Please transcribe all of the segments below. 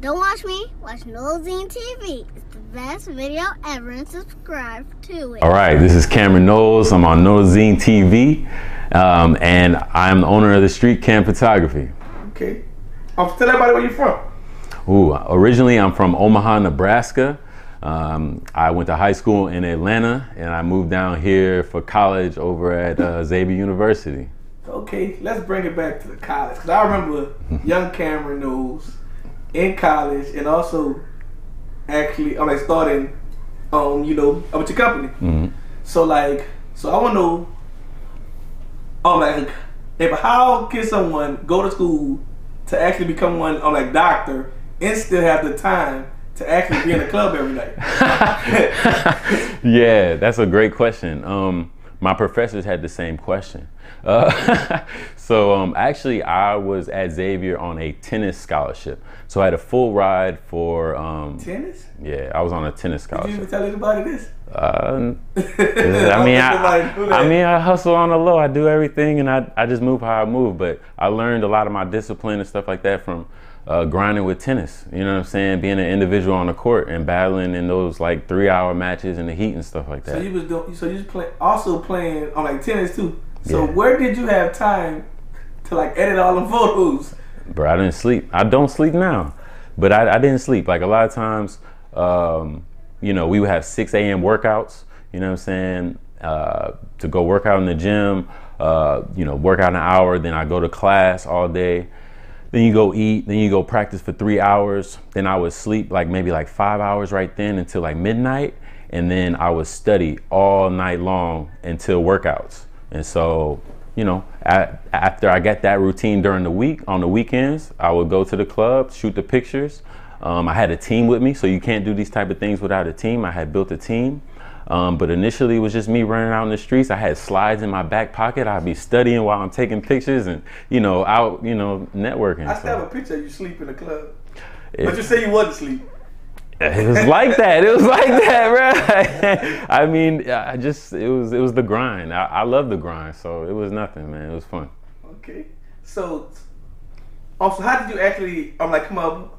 Don't watch me, watch Nolazine TV. It's the best video ever and subscribe to it. All right, this is Cameron Knowles. I'm on Nolazine TV, um, and I'm the owner of the Street Cam Photography. Okay. Um, tell everybody where you're from. Ooh, originally I'm from Omaha, Nebraska. Um, I went to high school in Atlanta, and I moved down here for college over at uh, Xavier University. Okay, let's bring it back to the college. Because I remember young Cameron Knowles in college and also actually, I'm like starting, um, you know, up with your company. Mm-hmm. So like, so I want to know, um, like, if how can someone go to school to actually become one, um, like doctor, and still have the time to actually be in the club every night? yeah, that's a great question. Um, my professors had the same question. Uh, so um, actually, I was at Xavier on a tennis scholarship. So I had a full ride for. Um, Tennis? yeah, I was on a tennis Did you even tell anybody this? Uh, I mean, I, I mean, I hustle on the low. I do everything, and I, I just move how I move. But I learned a lot of my discipline and stuff like that from uh, grinding with tennis. You know what I'm saying? Being an individual on the court and battling in those like three hour matches in the heat and stuff like that. So you was doing, so you was play, also playing on like tennis too. So Yeah. where did you have time to like edit all the photos? Bro, I didn't sleep. I don't sleep now, but I, I didn't sleep. Like a lot of times, um, you know, we would have 6 a.m. workouts, you know what I'm saying, uh, to go work out in the gym, uh, you know, work out an hour, then I go to class all day. Then you go eat, then you go practice for three hours. Then I would sleep like maybe like five hours right then until like midnight. And then I would study all night long until workouts. And so, you know, a after I got that routine during the week, on the weekends, I would go to the club, shoot the pictures. Um, I had a team with me, so you can't do these type of things without a team. I had built a team. Um, but initially, it was just me running out in the streets. I had slides in my back pocket. I'd be studying while I'm taking pictures and, you know, out, you know, networking. I still have So a picture of you sleep in the club. But you say you wasn't asleep. It was like that. It was like that, bro. I mean, I just it was it was the grind. I, I love the grind, so it was nothing, man. It was fun. Okay. So, also, how did you actually, I'm like, come up,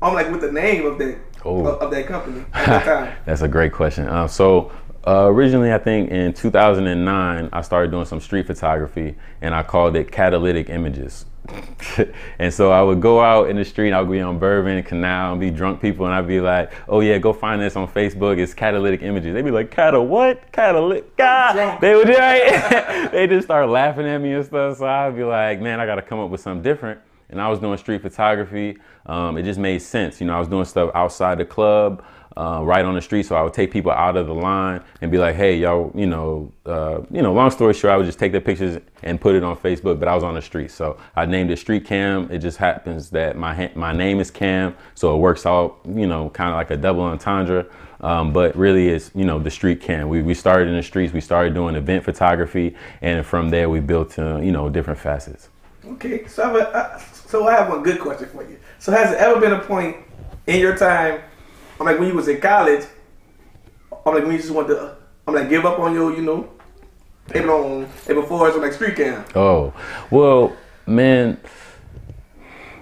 I'm like, with the name of that Oh. of, of that company at that time? That's a great question. Uh, so uh, originally, I think in 2009, I started doing some street photography, and I called it catalytic images. and so I would go out in the street, I would be on Bourbon Canal and be drunk people, and I'd be like, "Oh yeah, go find this on Facebook. It's catalytic images." They'd be like, "Cata what? Catalytic? God!" They would right? they just start laughing at me and stuff. So I'd be like, "Man, I got to come up with something different." And I was doing street photography. Um, it just made sense. You know, I was doing stuff outside the club, uh, right on the street. So I would take people out of the line and be like, "Hey, y'all, you know, uh, you know." Long story short, I would just take the pictures and put it on Facebook. But I was on the street, so I named it Street Cam. It just happens that my ha- my name is Cam, so it works out, you know, kind of like a double entendre. Um, but really, it's you know the street cam. We we started in the streets. We started doing event photography, and from there we built to you know different facets. Okay, so I, have a, uh, so I have one good question for you. So has it ever been a point in your time, I'm like when you was in college, I'm like when you just want to, I'm like give up on your, you know, even on, and before it's like street cam. Oh, well, man,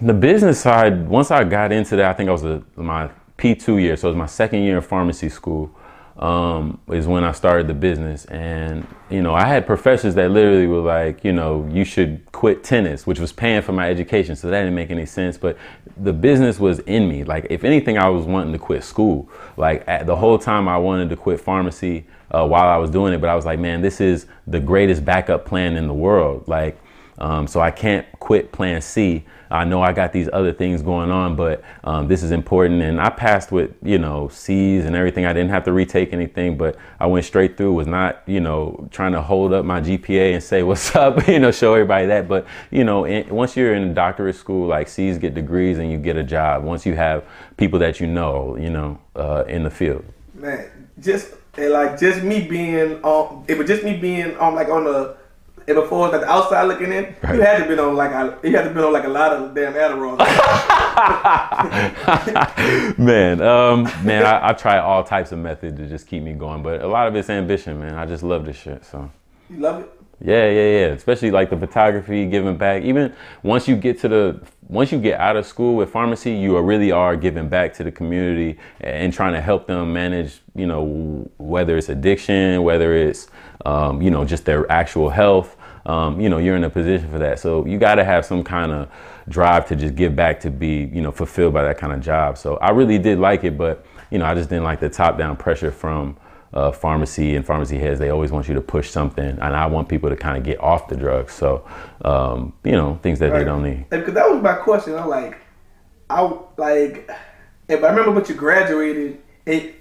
the business side, once I got into that, I think I was a, my P2 year, so it was my second year in pharmacy school, um, is when I started the business. And, you know, I had professors that literally were like, you know, you should quit tennis, which was paying for my education, so that didn't make any sense. But the business was in me. Like, if anything, I was wanting to quit school. Like, at, the whole time I wanted to quit pharmacy uh, while I was doing it, but I was like, man, this is the greatest backup plan in the world. Like, um, so I can't quit plan C. I know I got these other things going on, but um, this is important. And I passed with, you know, C's and everything. I didn't have to retake anything, but I went straight through, was not, you know, trying to hold up my GPA and say, what's up, you know, show everybody that. But, you know, in, once you're in doctorate school, like C's get degrees and you get a job. Once you have people that you know, you know, uh, in the field. Man, just like just me being on, it was just me being on like on the. And before like the outside looking in, you Right. had to be on like a, you had to been on like a lot of damn Adderall. man, um, man, I, I try all types of methods to just keep me going, but a lot of it's ambition, man. I just love this shit. So, you love it. Yeah, yeah, yeah. Especially like the photography, giving back. Even once you get to the once you get out of school with pharmacy, you are really are giving back to the community and trying to help them manage, you know, whether it's addiction, whether it's, um, you know, just their actual health. Um, you know, you're in a position for that. So you got to have some kind of drive to just give back to be, you know, fulfilled by that kind of job. So I really did like it, but you know, I just didn't like the top down pressure from uh, pharmacy and pharmacy heads, they always want you to push something, and I want people to kind of get off the drugs. So, um, you know, things that right. they don't need. Because that was my question. I'm like, I like, if I remember, but you graduated, it,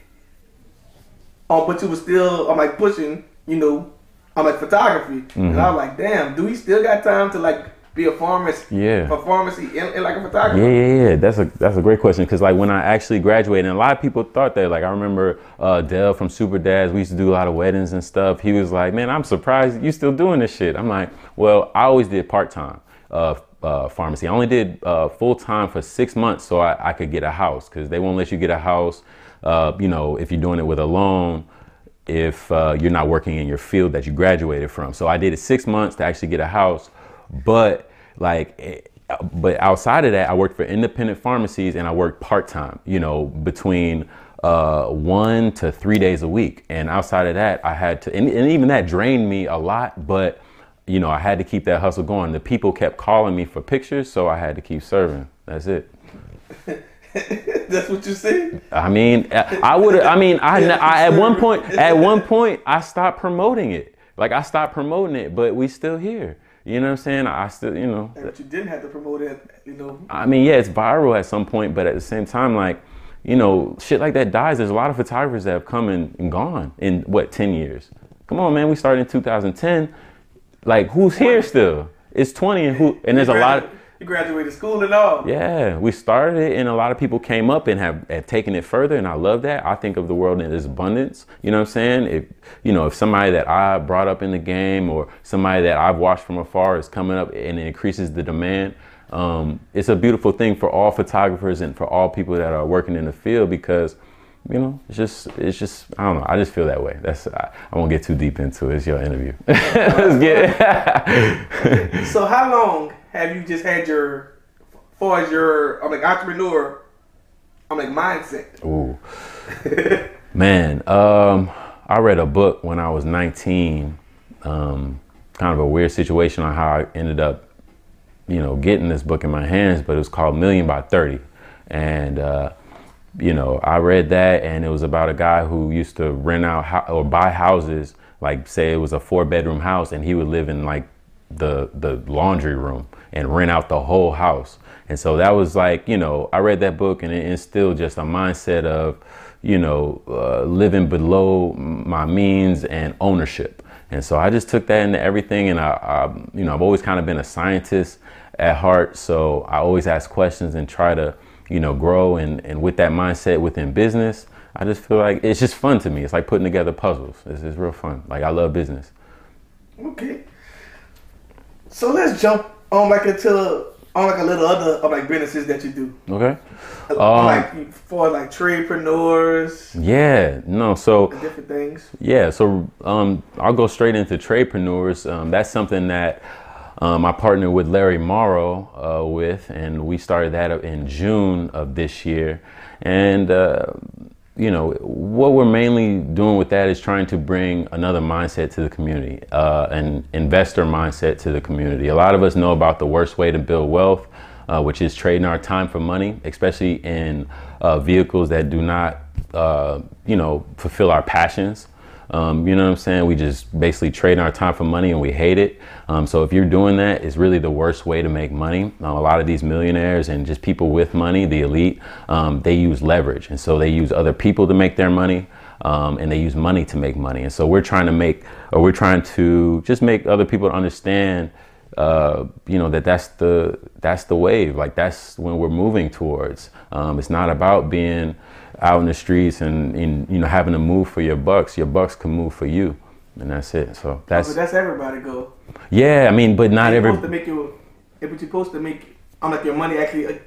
um, but you were still, I'm like pushing, you know, I'm like photography, mm-hmm. and I'm like, damn, do we still got time to like be a pharmacist. Yeah. A pharmacy in, in like a photographer. Yeah, yeah, yeah. That's a that's a great question because like when I actually graduated, and a lot of people thought that. Like I remember uh, Dell from Super Dads. We used to do a lot of weddings and stuff. He was like, "Man, I'm surprised you still doing this shit." I'm like, "Well, I always did part time." Uh, uh, pharmacy. I only did uh, full time for six months so I, I could get a house because they won't let you get a house, uh, you know, if you're doing it with a loan, if uh, you're not working in your field that you graduated from. So I did it six months to actually get a house. But like, eh, but outside of that, I worked for independent pharmacies and I worked part time. You know, between uh, one to three days a week. And outside of that, I had to, and, and, even that drained me a lot, but you know, I had to keep that hustle going. The people kept calling me for pictures, so I had to keep serving. That's it. That's what you said. I mean, I would. I mean, I, I at one point, at one point, I stopped promoting it. Like I stopped promoting it, but we still here. You know what I'm saying? I still, you know. But you didn't have to promote it, you know. I mean, yeah, it's viral at some point, but at the same time, like, you know, shit like that dies. There's a lot of photographers that have come and, and gone in what 10 years. Come on, man. We started in 2010. Like, who's here still? It's 20, and who? And there's a lot. Of, you graduated school and all. Yeah, we started it, and a lot of people came up and have, have taken it further, and I love that. I think of the world in its abundance. You know what I'm saying? If you know, if somebody that I brought up in the game or somebody that I've watched from afar is coming up and it increases the demand, um, it's a beautiful thing for all photographers and for all people that are working in the field because you know, it's just, it's just, I don't know. I just feel that way. That's, I, I won't get too deep into it. It's your interview. Let's get. so, how long have you just had your, far as your, I'm like entrepreneur, I'm like mindset? Ooh, man. Um, I read a book when I was 19. Um, kind of a weird situation on how I ended up, you know, getting this book in my hands. But it was called Million by Thirty, and uh, you know, I read that, and it was about a guy who used to rent out ho- or buy houses. Like, say it was a four bedroom house, and he would live in like the the laundry room and rent out the whole house. And so that was like, you know, I read that book and it instilled just a mindset of, you know, uh, living below my means and ownership. And so I just took that into everything. And I, I, you know, I've always kind of been a scientist at heart. So I always ask questions and try to, you know, grow. And, and with that mindset within business, I just feel like it's just fun to me. It's like putting together puzzles. It's, it's real fun. Like I love business. Okay. So let's jump on like into on like a little other of like businesses that you do. Okay. Um, like for like tradepreneurs. Yeah. No. So different things. Yeah. So um, I'll go straight into tradepreneurs. Um, that's something that. Um, I partnered with Larry Morrow uh, with, and we started that in June of this year. And uh, you know, what we're mainly doing with that is trying to bring another mindset to the community, uh, an investor mindset to the community. A lot of us know about the worst way to build wealth, uh, which is trading our time for money, especially in uh, vehicles that do not, uh, you know, fulfill our passions. Um, you know what I'm saying? We just basically trade our time for money and we hate it. Um, so if you're doing that, it's really the worst way to make money. Uh, a lot of these millionaires and just people with money, the elite, um, they use leverage. And so they use other people to make their money. Um, and they use money to make money. And so we're trying to make, or we're trying to just make other people understand uh, you know that that's the that's the wave like that's when we're moving towards um, it's not about being out in the streets and, and, you know having to move for your bucks. Your bucks can move for you, and that's it. So oh, that's oh, that's everybody go. Yeah, I mean, but not you're every. Supposed to make your, but you're supposed to make. I'm like your money actually.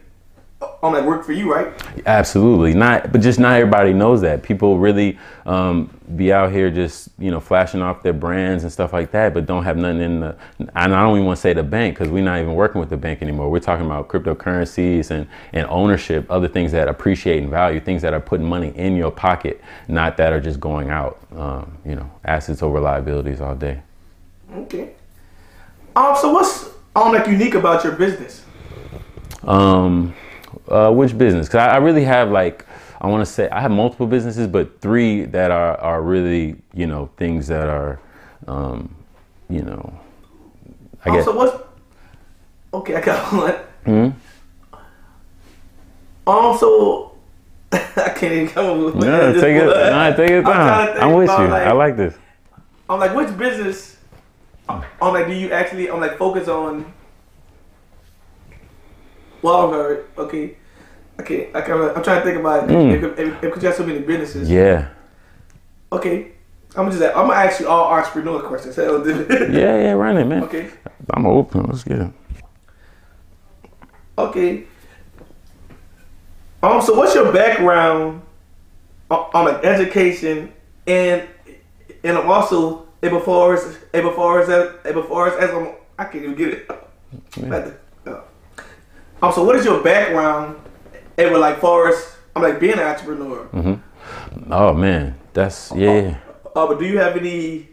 On that work for you, right? Absolutely not, but just not everybody knows that. People really um, be out here just you know flashing off their brands and stuff like that, but don't have nothing in the. And I don't even want to say the bank because we're not even working with the bank anymore. We're talking about cryptocurrencies and and ownership, other things that appreciate in value, things that are putting money in your pocket, not that are just going out. Um, you know, assets over liabilities all day. Okay. Um. So what's um like unique about your business? Um, uh, which business? Because I, I really have like I want to say I have multiple businesses, but three that are are really you know things that are, um, you know, I Um, guess. so what's okay? I got one. Hmm? Um. So I can't even come up with No, take it. No, take it I'm trying down. to think I'm with you. like- I like this. I'm like, which business? I'm like, do you actually? I'm like, focus on. Well, okay, okay, okay. I of, I'm trying to think about it. Mm. If, if, if, 'cause you have so many businesses. Yeah, Okay, I'm just. I'm gonna ask you all entrepreneur questions. Hell, yeah, yeah. Run it, man. Okay. I'm open. Let's get it. Okay. Um. So, what's your background on, on like education and and I'm also able Forrest, able Forrest, able Forrest as I'm. I can't even get it. Yeah. Uh, Um. So, what is your background? Able like Forrest. I'm like being an entrepreneur. Oh man, that's yeah. Uh, but do you have any?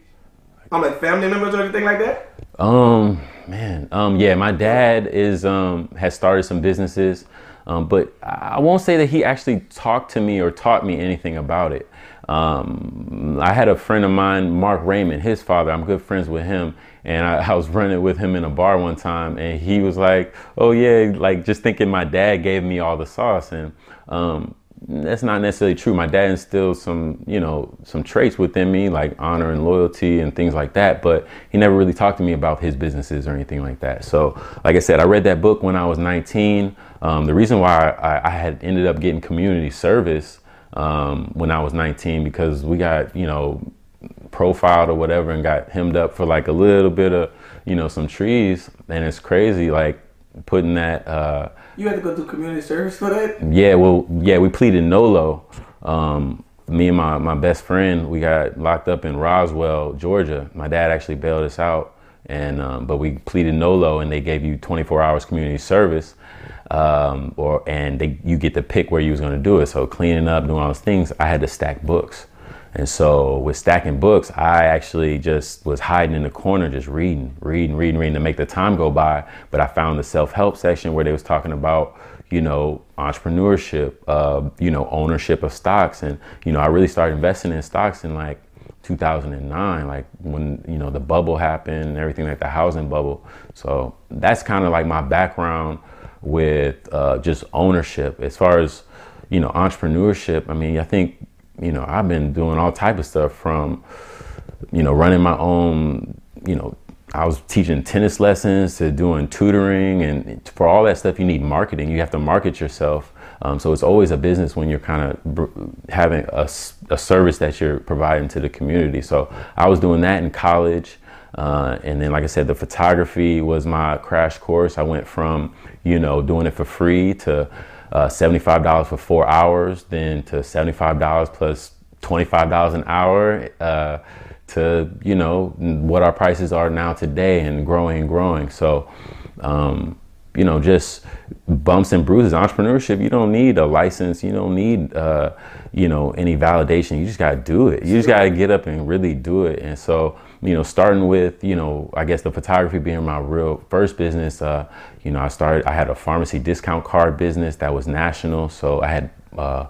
I'm like family members or anything like that. Um, man, um, yeah, my dad is um has started some businesses, um, but I won't say that he actually talked to me or taught me anything about it. Um, I had a friend of mine, Mark Raymond, his father. I'm good friends with him, and I, I was running with him in a bar one time, and he was like, "Oh yeah," like just thinking my dad gave me all the sauce, and um, that's not necessarily true. My dad instilled some, you know, some traits within me, like honor and loyalty and things like that. But he never really talked to me about his businesses or anything like that. So, like I said, I read that book when I was 19. Um, the reason why I, I had ended up getting community service um, when I was 19 because we got, you know, profiled or whatever and got hemmed up for like a little bit of, you know, some trees. And it's crazy, like putting that. Uh, You had to go through community service for that. yeah, well, yeah, we pleaded NOLO. Um, me and my, my best friend, we got locked up in Roswell, Georgia. My dad actually bailed us out, and um, but we pleaded NOLO, and they gave you 24 hours community service, um, or and they, you get to pick where you was going to do it. So cleaning up, doing all those things, I had to stack books. And so with stacking books, I actually just was hiding in the corner, just reading, reading, reading, reading to make the time go by. But I found the self-help section where they was talking about, you know, entrepreneurship, uh, you know, ownership of stocks. And, you know, I really started investing in stocks in like 2009, like when, you know, the bubble happened and everything like the housing bubble. So that's kind of like my background with uh, just ownership as far as, you know, entrepreneurship. I mean, I think you know, I've been doing all type of stuff from, you know, running my own, you know, I was teaching tennis lessons to doing tutoring, and for all that stuff, you need marketing. You have to market yourself. Um, so it's always a business when you're kind of br- having a service that you're providing to the community. So I was doing that in college. Uh, and then, like I said, the photography was my crash course. I went from, you know, doing it for free to uh, $75 for four hours, then to $75 plus $25 an hour, uh, to, you know, what our prices are now today and growing and growing. So, um, you know, just bumps and bruises. Entrepreneurship, you don't need a license. You don't need, uh, you know, any validation. You just got to do it. You just got to get up and really do it. And so, you know, starting with, you know, I guess the photography being my real first business, uh, you know, I started, I had a pharmacy discount card business that was national. So I had, uh,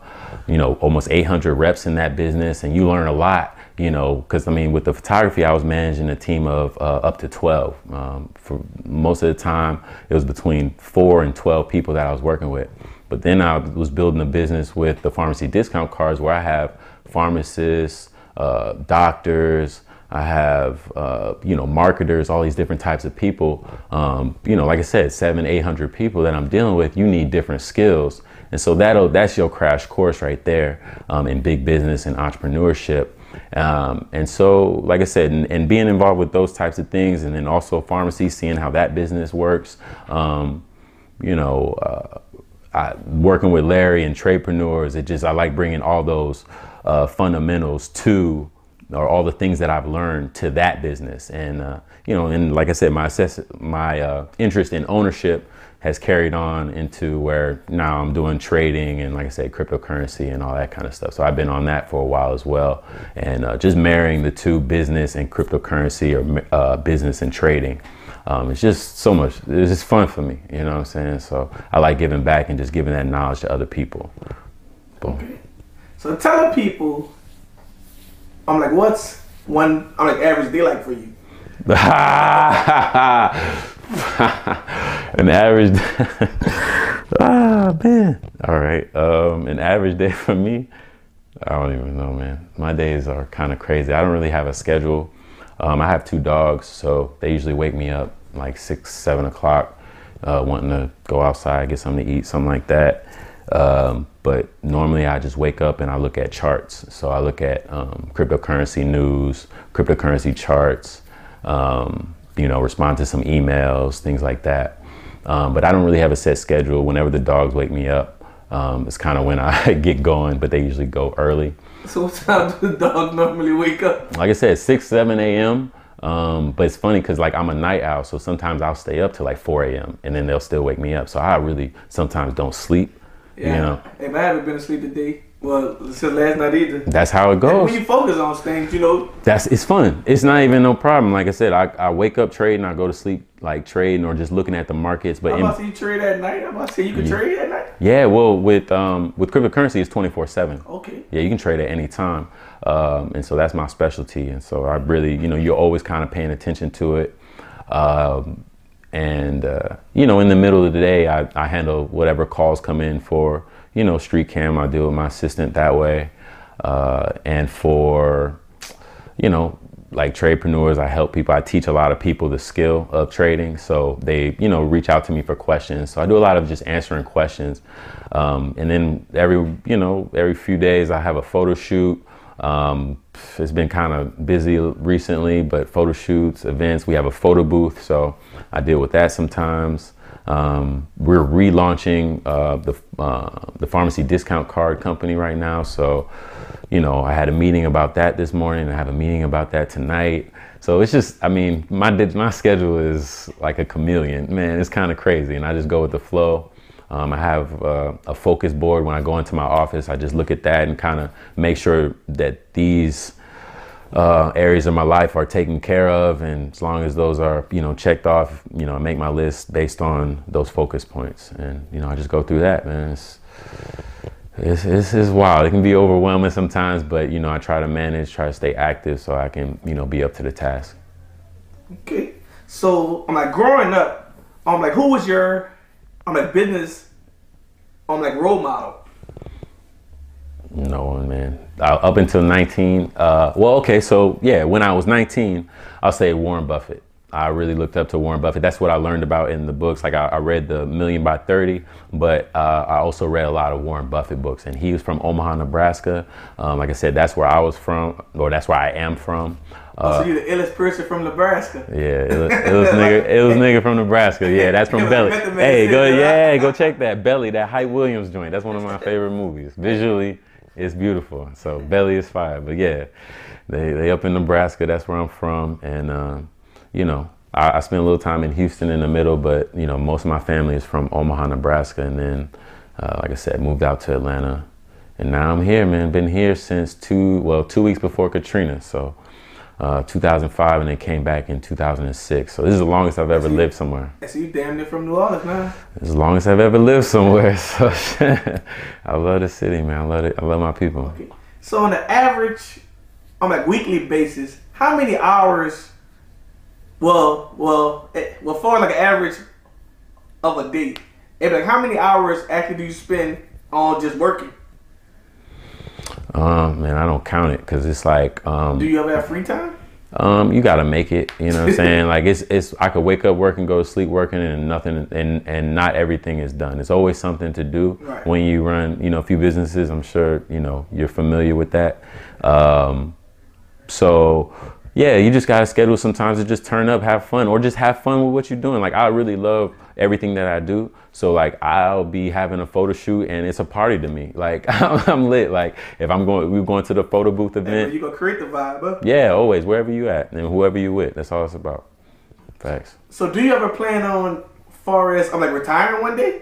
you know, almost 800 reps in that business. And you learn a lot, you know, because I mean, with the photography, I was managing a team of uh, up to 12. Um, for most of the time, it was between four and 12 people that I was working with. But then I was building a business with the pharmacy discount cards where I have pharmacists, uh, doctors, I have, uh, you know, marketers, all these different types of people. Um, you know, like I said, seven, 800 people that I'm dealing with, you need different skills. And so that'll, that's your crash course right there um, in big business and entrepreneurship. Um, and so, like I said, and, and, being involved with those types of things, and then also pharmacy, seeing how that business works, um, you know, uh, I, working with Larry and tradepreneurs, it just I like bringing all those uh, fundamentals to or all the things that I've learned to that business. And uh, you know, and like I said, my assess- my uh, interest in ownership has carried on into where now I'm doing trading and like I said, cryptocurrency and all that kind of stuff. So I've been on that for a while as well, and uh, just marrying the two, business and cryptocurrency or uh, business and trading. Um, it's just so much. It's just fun for me, you know what I'm saying? So I like giving back and just giving that knowledge to other people. Boom. Okay. So tell people, I'm like, what's one, I'm like, average day like for you? an average ah man. All right um an average day for me? I don't even know man. My days are kind of crazy. I don't really have a schedule. Um, i have two dogs so they usually wake me up like six seven o'clock uh, wanting to go outside get something to eat something like that. Um, but normally i just wake up and i look at charts so i look at um, cryptocurrency news cryptocurrency charts um, you know, respond to some emails, things like that. Um, but I don't really have a set schedule. Whenever the dogs wake me up, um, it's kind of when I get going, but they usually go early. So what time do the dogs normally wake up? Like I said, 6, 7 a.m. Um, but it's funny because like I'm a night owl, so sometimes I'll stay up till like 4 a.m. and then they'll still wake me up. So I really sometimes don't sleep. Yeah. You know, If I haven't been asleep today, well, since last night either. that's how it And goes. when you focus on things, you know, That's it's fun. It's not even no problem. Like I said, I, I wake up trading, I go to sleep like trading or just looking at the markets. But I'm in, about to say you trade at night. I'm about to see you can trade at night. yeah, well, with um, with cryptocurrency, it's twenty four seven. Okay. Yeah, you can trade at any time, um, and so that's my specialty. And so I really, you know, you're always kind of paying attention to it. Um, and uh, you know, in the middle of the day, I, I handle whatever calls come in for you know street cam. I deal with my assistant that way, uh, and for you know like tradepreneurs i help people. I teach a lot of people the skill of trading. So they you know reach out to me for questions. So i do a lot of just answering questions. Um, and then every you know every few days i have a photo shoot. Um, it's been kind of busy recently but photo shoots events we have a photo booth so i deal with that sometimes um, we're relaunching uh, the uh, the pharmacy discount card company right now. So, you know, I had a meeting about that this morning. I have a meeting about that tonight. So it's just, I mean, my my schedule is like a chameleon. Man, it's kind of crazy, and I just go with the flow. Um, I have uh, a focus board when I go into my office. I just look at that and kind of make sure that these uh, areas of my life are taken care of, and as long as those are, you know, checked off, you know, I make my list based on those focus points, and you know, I just go through that, man. It's, it's, it's, it's wild. It can be overwhelming sometimes, but you know, I try to manage, try to stay active, so I can, you know, be up to the task. Okay. So I'm like growing up. I'm like, who was your, I'm like business, I'm like role model. No man. Uh, up until 19, uh, well, okay, so yeah, when I was 19, I'll say Warren Buffett. I really looked up to Warren Buffett. That's what I learned about in the books. Like I, I read the Million by 30, but uh, I also read a lot of Warren Buffett books. And he was from Omaha, Nebraska. Um, like I said, that's where I was from, or that's where I am from. Uh, so you the illest person from Nebraska. yeah, it was, nigga, it was nigga from Nebraska. Yeah, that's from Belly. Hey, go yeah, go check that Belly, that Hype Williams joint. That's one of my favorite movies. Visually, it's beautiful. So Belly is fire. But yeah, they they up in Nebraska. That's where I'm from, and um, you know. I, I spent a little time in Houston in the middle, but you know most of my family is from Omaha, Nebraska, and then, uh, like I said, moved out to Atlanta, and now I'm here, man. Been here since two, well, two weeks before Katrina, so uh, 2005, and then came back in 2006. So this is the longest I've ever lived somewhere. See you damn near from New Orleans, man. As long as I've ever lived somewhere. So I love the city, man. I love it. I love my people. Okay. So on the average, on a weekly basis, how many hours? Well, well, eh, well, for like an average of a day, like how many hours actually do you spend on just working? Um, man, I don't count it because it's like um, Do you ever have free time? um, you gotta make it. You know what I'm saying? like it's it's I could wake up working, go to sleep working, and nothing, and and not everything is done. It's always something to do Right. when you run. You know, a few businesses. I'm sure you know you're familiar with that. Um, so yeah, you just gotta schedule sometimes to just turn up, have fun, or just have fun with what you're doing. Like I really love everything that I do. So like I'll be having a photo shoot and it's a party to me. Like I'm lit. Like if I'm going, we're going to the photo booth event. You gonna create the vibe, huh? Yeah, always wherever you at and whoever you with. That's all it's about. Facts. So do you ever plan on, far as I'm like retiring one day?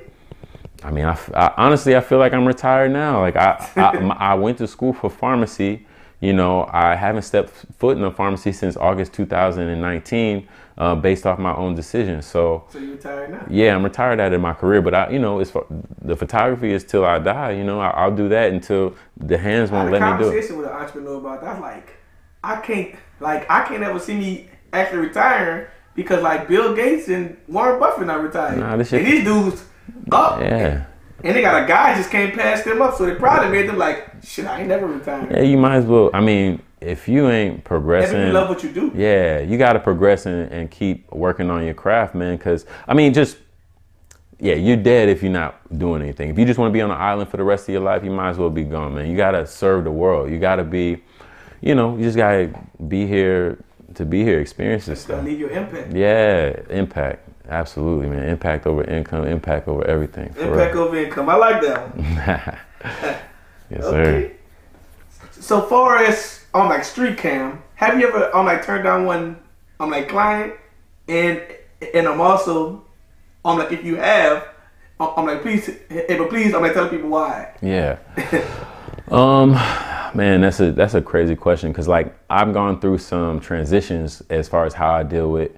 I mean, I, I honestly I feel like I'm retired now. Like I I, I went to school for pharmacy. You know, I haven't stepped foot in a pharmacy since August 2019, uh, based off my own decision. So, So you retired now? yeah, I'm retired out of my career, but I, you know, it's the photography is till I die. You know, I, I'll do that until the hands won't let me do it. conversation with an entrepreneur about that. Like, I can't, like, I can't ever see me actually retiring because, like, Bill Gates and Warren Buffett not retired. Nah, this shit- and these dudes up. Yeah. And they got a guy just came past them up, so they probably made them like, shit, I ain't never retiring. Yeah, you might as well. I mean, if you ain't And if progressing, you love what you do. Yeah, you got to progress and, and keep working on your craft, man. Because I mean, just yeah, you're dead if you're not doing anything. If you just want to be on an island for the rest of your life, you might as well be gone, man. You got to serve the world. You got to be, you know, you just got to be here to be here, experience this Gotta stuff. leave your impact. Yeah, impact. Absolutely, man. Impact over income, impact over everything. Impact over income. I like that yes, sir. Okay. So far as on like street cam, have you ever on like turned down one on like client? And and I'm also I'm like if you have, I'm like please, hey, but please I'm like telling people why. Yeah. um, man, that's a that's a crazy question because like I've gone through some transitions as far as how I deal with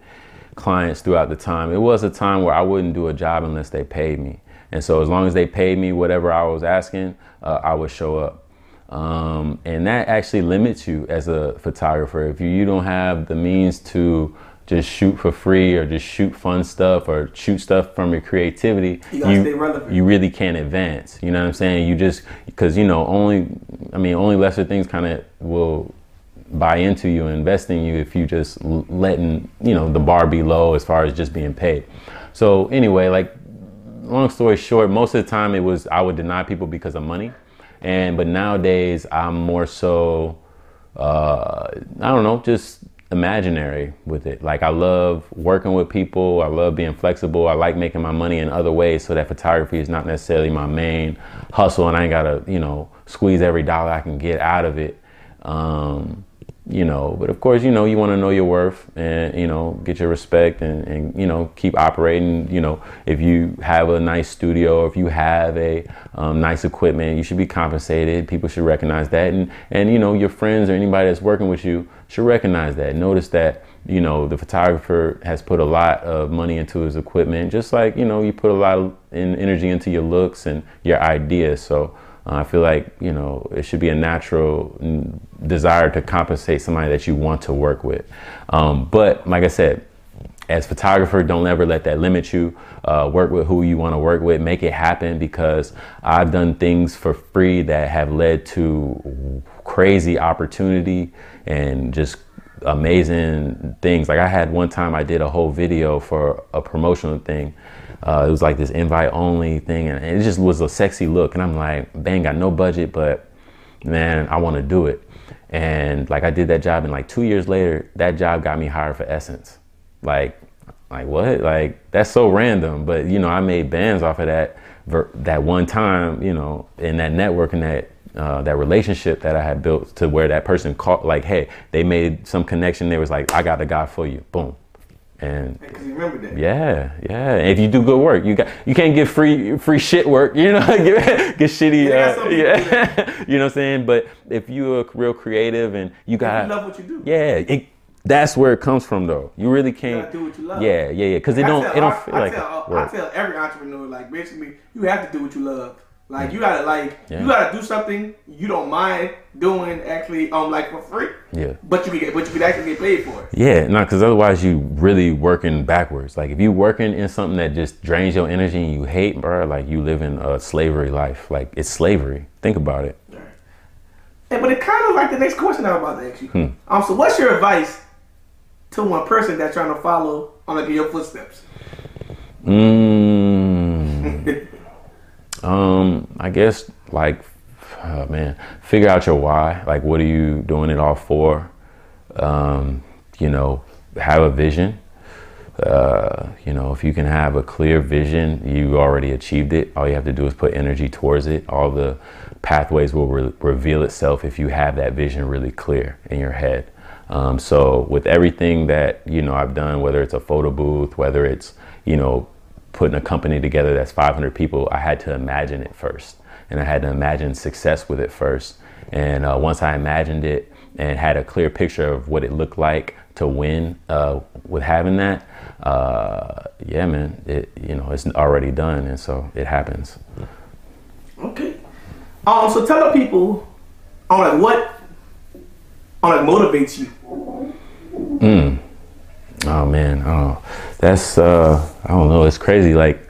clients throughout the time. It was a time where I wouldn't do a job unless they paid me, and so as long as they paid me whatever I was asking, uh, I would show up. Um, and that actually limits you as a photographer if you, you don't have the means to just shoot for free or just shoot fun stuff or shoot stuff from your creativity You relevant. you really can't advance. You know what I'm saying? You just because you know only I mean only lesser things kind of will buy into you and invest in you if you just letting you know the bar be low as far as just being paid. So anyway, like long story short, most of the time it was I would deny people because of money, and but nowadays I'm more so uh, I don't know, just imaginary with it. Like I love working with people. I love being flexible. I like making my money in other ways so that photography is not necessarily my main hustle and I ain't gotta, you know, squeeze every dollar I can get out of it. Um, you know, but of course, you know, you want to know your worth and, you know, get your respect and, and, you know, keep operating. You know, if you have a nice studio or if you have a um, nice equipment, you should be compensated. People should recognize that. And, and, you know, your friends or anybody that's working with you should recognize that. Notice that, you know, the photographer has put a lot of money into his equipment, just like, you know, you put a lot of energy into your looks and your ideas. So, uh, I feel like you know it should be a natural desire to compensate somebody that you want to work with. Um, but like I said, as photographer, don't ever let that limit you. Uh, work with who you want to work with. Make it happen because I've done things for free that have led to crazy opportunity and just amazing things. Like I had one time I did a whole video for a promotional thing. Uh, it was like this invite only thing, and it just was a sexy look. And I'm like, bang, got no budget, but man, I want to do it. And like I did that job, and like two years later, that job got me hired for Essence. Like, like what? Like that's so random, but you know, I made bands off of that that one time, you know, in that network and that uh, that relationship that I had built to where that person called, like, hey, they made some connection. They was like, I got a guy for you, boom, and Because you remember that. yeah, yeah. And if you do good work, you got you can't get free free shit work, you know, get, get shitty. Yeah, Uh, yeah, you know what I'm saying. But if you're a real creative and you got, You love what you do. yeah, it, that's where it comes from, though. You really can't. gotta do what you love. Yeah, yeah, yeah. Because it don't tell- it don't I, feel I like tell, work. I tell every entrepreneur, like basically, you have to do what you love. Like you gotta like Yeah. you gotta do something you don't mind doing actually um like for free. Yeah. But you can get but you can actually get paid for it. Yeah, no, because otherwise you really working backwards. Like if you working in something that just drains your energy and you hate, bro, like you living a slavery life. Like it's slavery. Think about it. And, but it kind of like the next question I'm about to ask you. Hmm. Um, so what's your advice to one person that's trying to follow on like your footsteps? Mm, um, I guess like, oh, man, figure out your why. Like, what are you doing it all for? um, you know, have a vision. Uh, you know, if you can have a clear vision, you already achieved it. All you have to do is put energy towards it. All the pathways will re- reveal itself if you have that vision really clear in your head. Um, so with everything that you know I've done, whether it's a photo booth, whether it's you know putting a company together that's 500 people, I had to imagine it first, and I had to imagine success with it first. And uh, once I imagined it and had a clear picture of what it looked like to win uh, with having that, uh, yeah, man, it you know it's already done, and so it happens. Okay. Um. So tell the people, on like what, on like motivates you. Mm. Oh man, oh, that's uh, I don't know. It's crazy. Like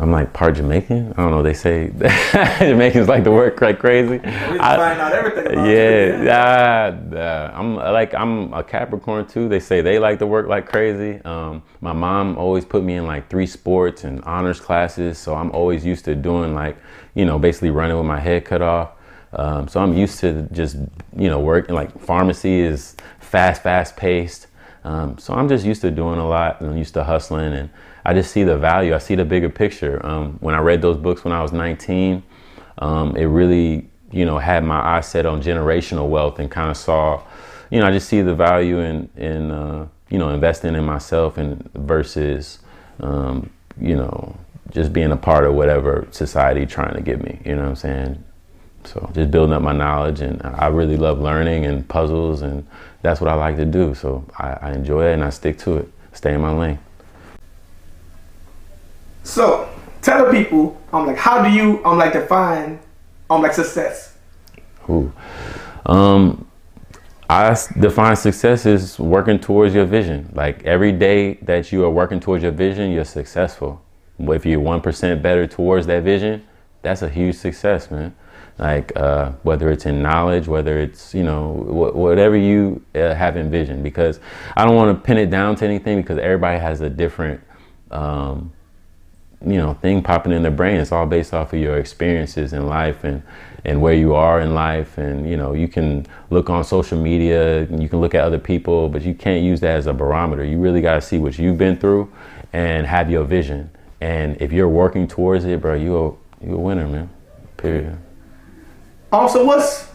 I'm like part Jamaican. I don't know. They say Jamaicans like to work like crazy. We I, find out everything. About yeah, yeah. Uh, I'm like I'm a Capricorn too. They say they like to work like crazy. Um, my mom always put me in like three sports and honors classes, so I'm always used to doing like you know basically running with my head cut off. Um, so I'm used to just you know working like pharmacy is fast, fast paced. Um, so I'm just used to doing a lot and I'm used to hustling and I just see the value. I see the bigger picture. Um, when I read those books when I was 19, um, it really, you know, had my eyes set on generational wealth and kind of saw, you know, I just see the value in, in uh, you know, investing in myself and versus, um, you know, just being a part of whatever society trying to give me. You know what I'm saying? So just building up my knowledge, and I really love learning and puzzles, and that's what I like to do. So I, I enjoy it, and I stick to it. Stay in my lane. So tell the people, I'm like, how do you, I'm like define, I'm like success. Ooh. Um, I define success as working towards your vision. Like every day that you are working towards your vision, you're successful. If you're one percent better towards that vision, that's a huge success, man like uh, whether it's in knowledge, whether it's you know wh- whatever you uh, have envisioned. Because I don't want to pin it down to anything because everybody has a different um, you know thing popping in their brain. It's all based off of your experiences in life and and where you are in life. And you know you can look on social media, you can look at other people, but you can't use that as a barometer. You really got to see what you've been through and have your vision. And if you're working towards it, bro, you a you a winner, man. Period. Also, what's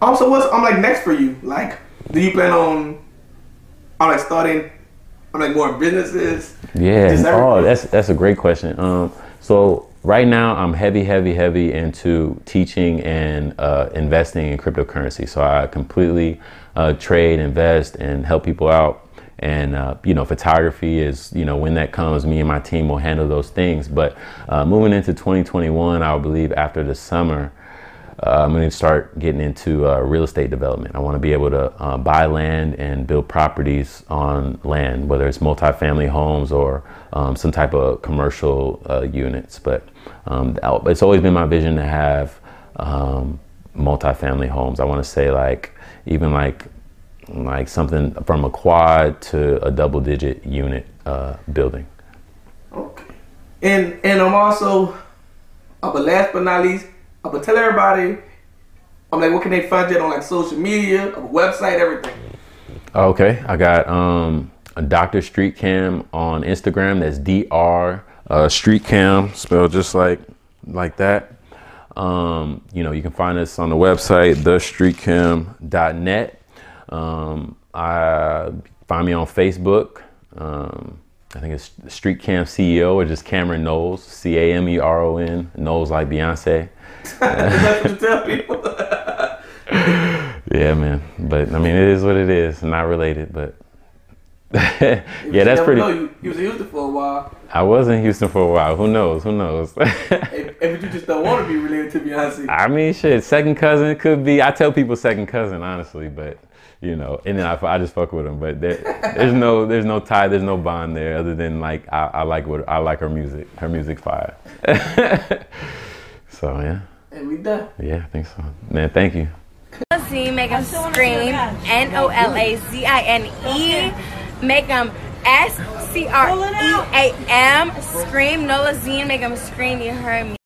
also what's I'm like next for you? Like, do you plan on on like starting on like more businesses? Yeah. Oh, that's that's a great question. Um, so right now I'm heavy, heavy, heavy into teaching and uh, investing in cryptocurrency. So I completely uh, trade, invest, and help people out. And uh, you know, photography is you know when that comes, me and my team will handle those things. But uh, moving into 2021, I believe after the summer uh, I'm going to start getting into uh, real estate development. I want to be able to uh, buy land and build properties on land, whether it's multifamily homes or um, some type of commercial uh, units. But um, it's always been my vision to have um, multifamily homes. I want to say like even like like something from a quad to a double digit unit uh, building. Okay, and and I'm also, but last but not least I'm gonna tell everybody. I'm like, what can they find you on like social media, website, everything. Okay, I got um a Dr. Street Cam on Instagram. That's Dr. Uh, Street Cam, spelled just like like that. Um, you know, you can find us on the website, thestreetcam.net. Um, I find me on Facebook. Um, I think it's Street Cam CEO or just Cameron Knowles, C A M E R O N, Knowles like Beyonce. Tell people. yeah, man. But I mean, it is what it is. Not related, but yeah, that's pretty. Know, you, you was in Houston for a while. I was in Houston for a while. Who knows? Who knows? if, if, you just don't want to be related to Beyonce. I mean, shit, second cousin could be. I tell people second cousin, honestly, but you know, and then I, I just fuck with them. But there, there's no, there's no tie, there's no bond there, other than like I, I like what I like her music. Her music fire. so yeah. And we done. Yeah, I think so. Man, thank you. Z, make them scream. N O L A Z I N E. Make them S C R E A M. Scream. Nola Z, make them scream. You heard me.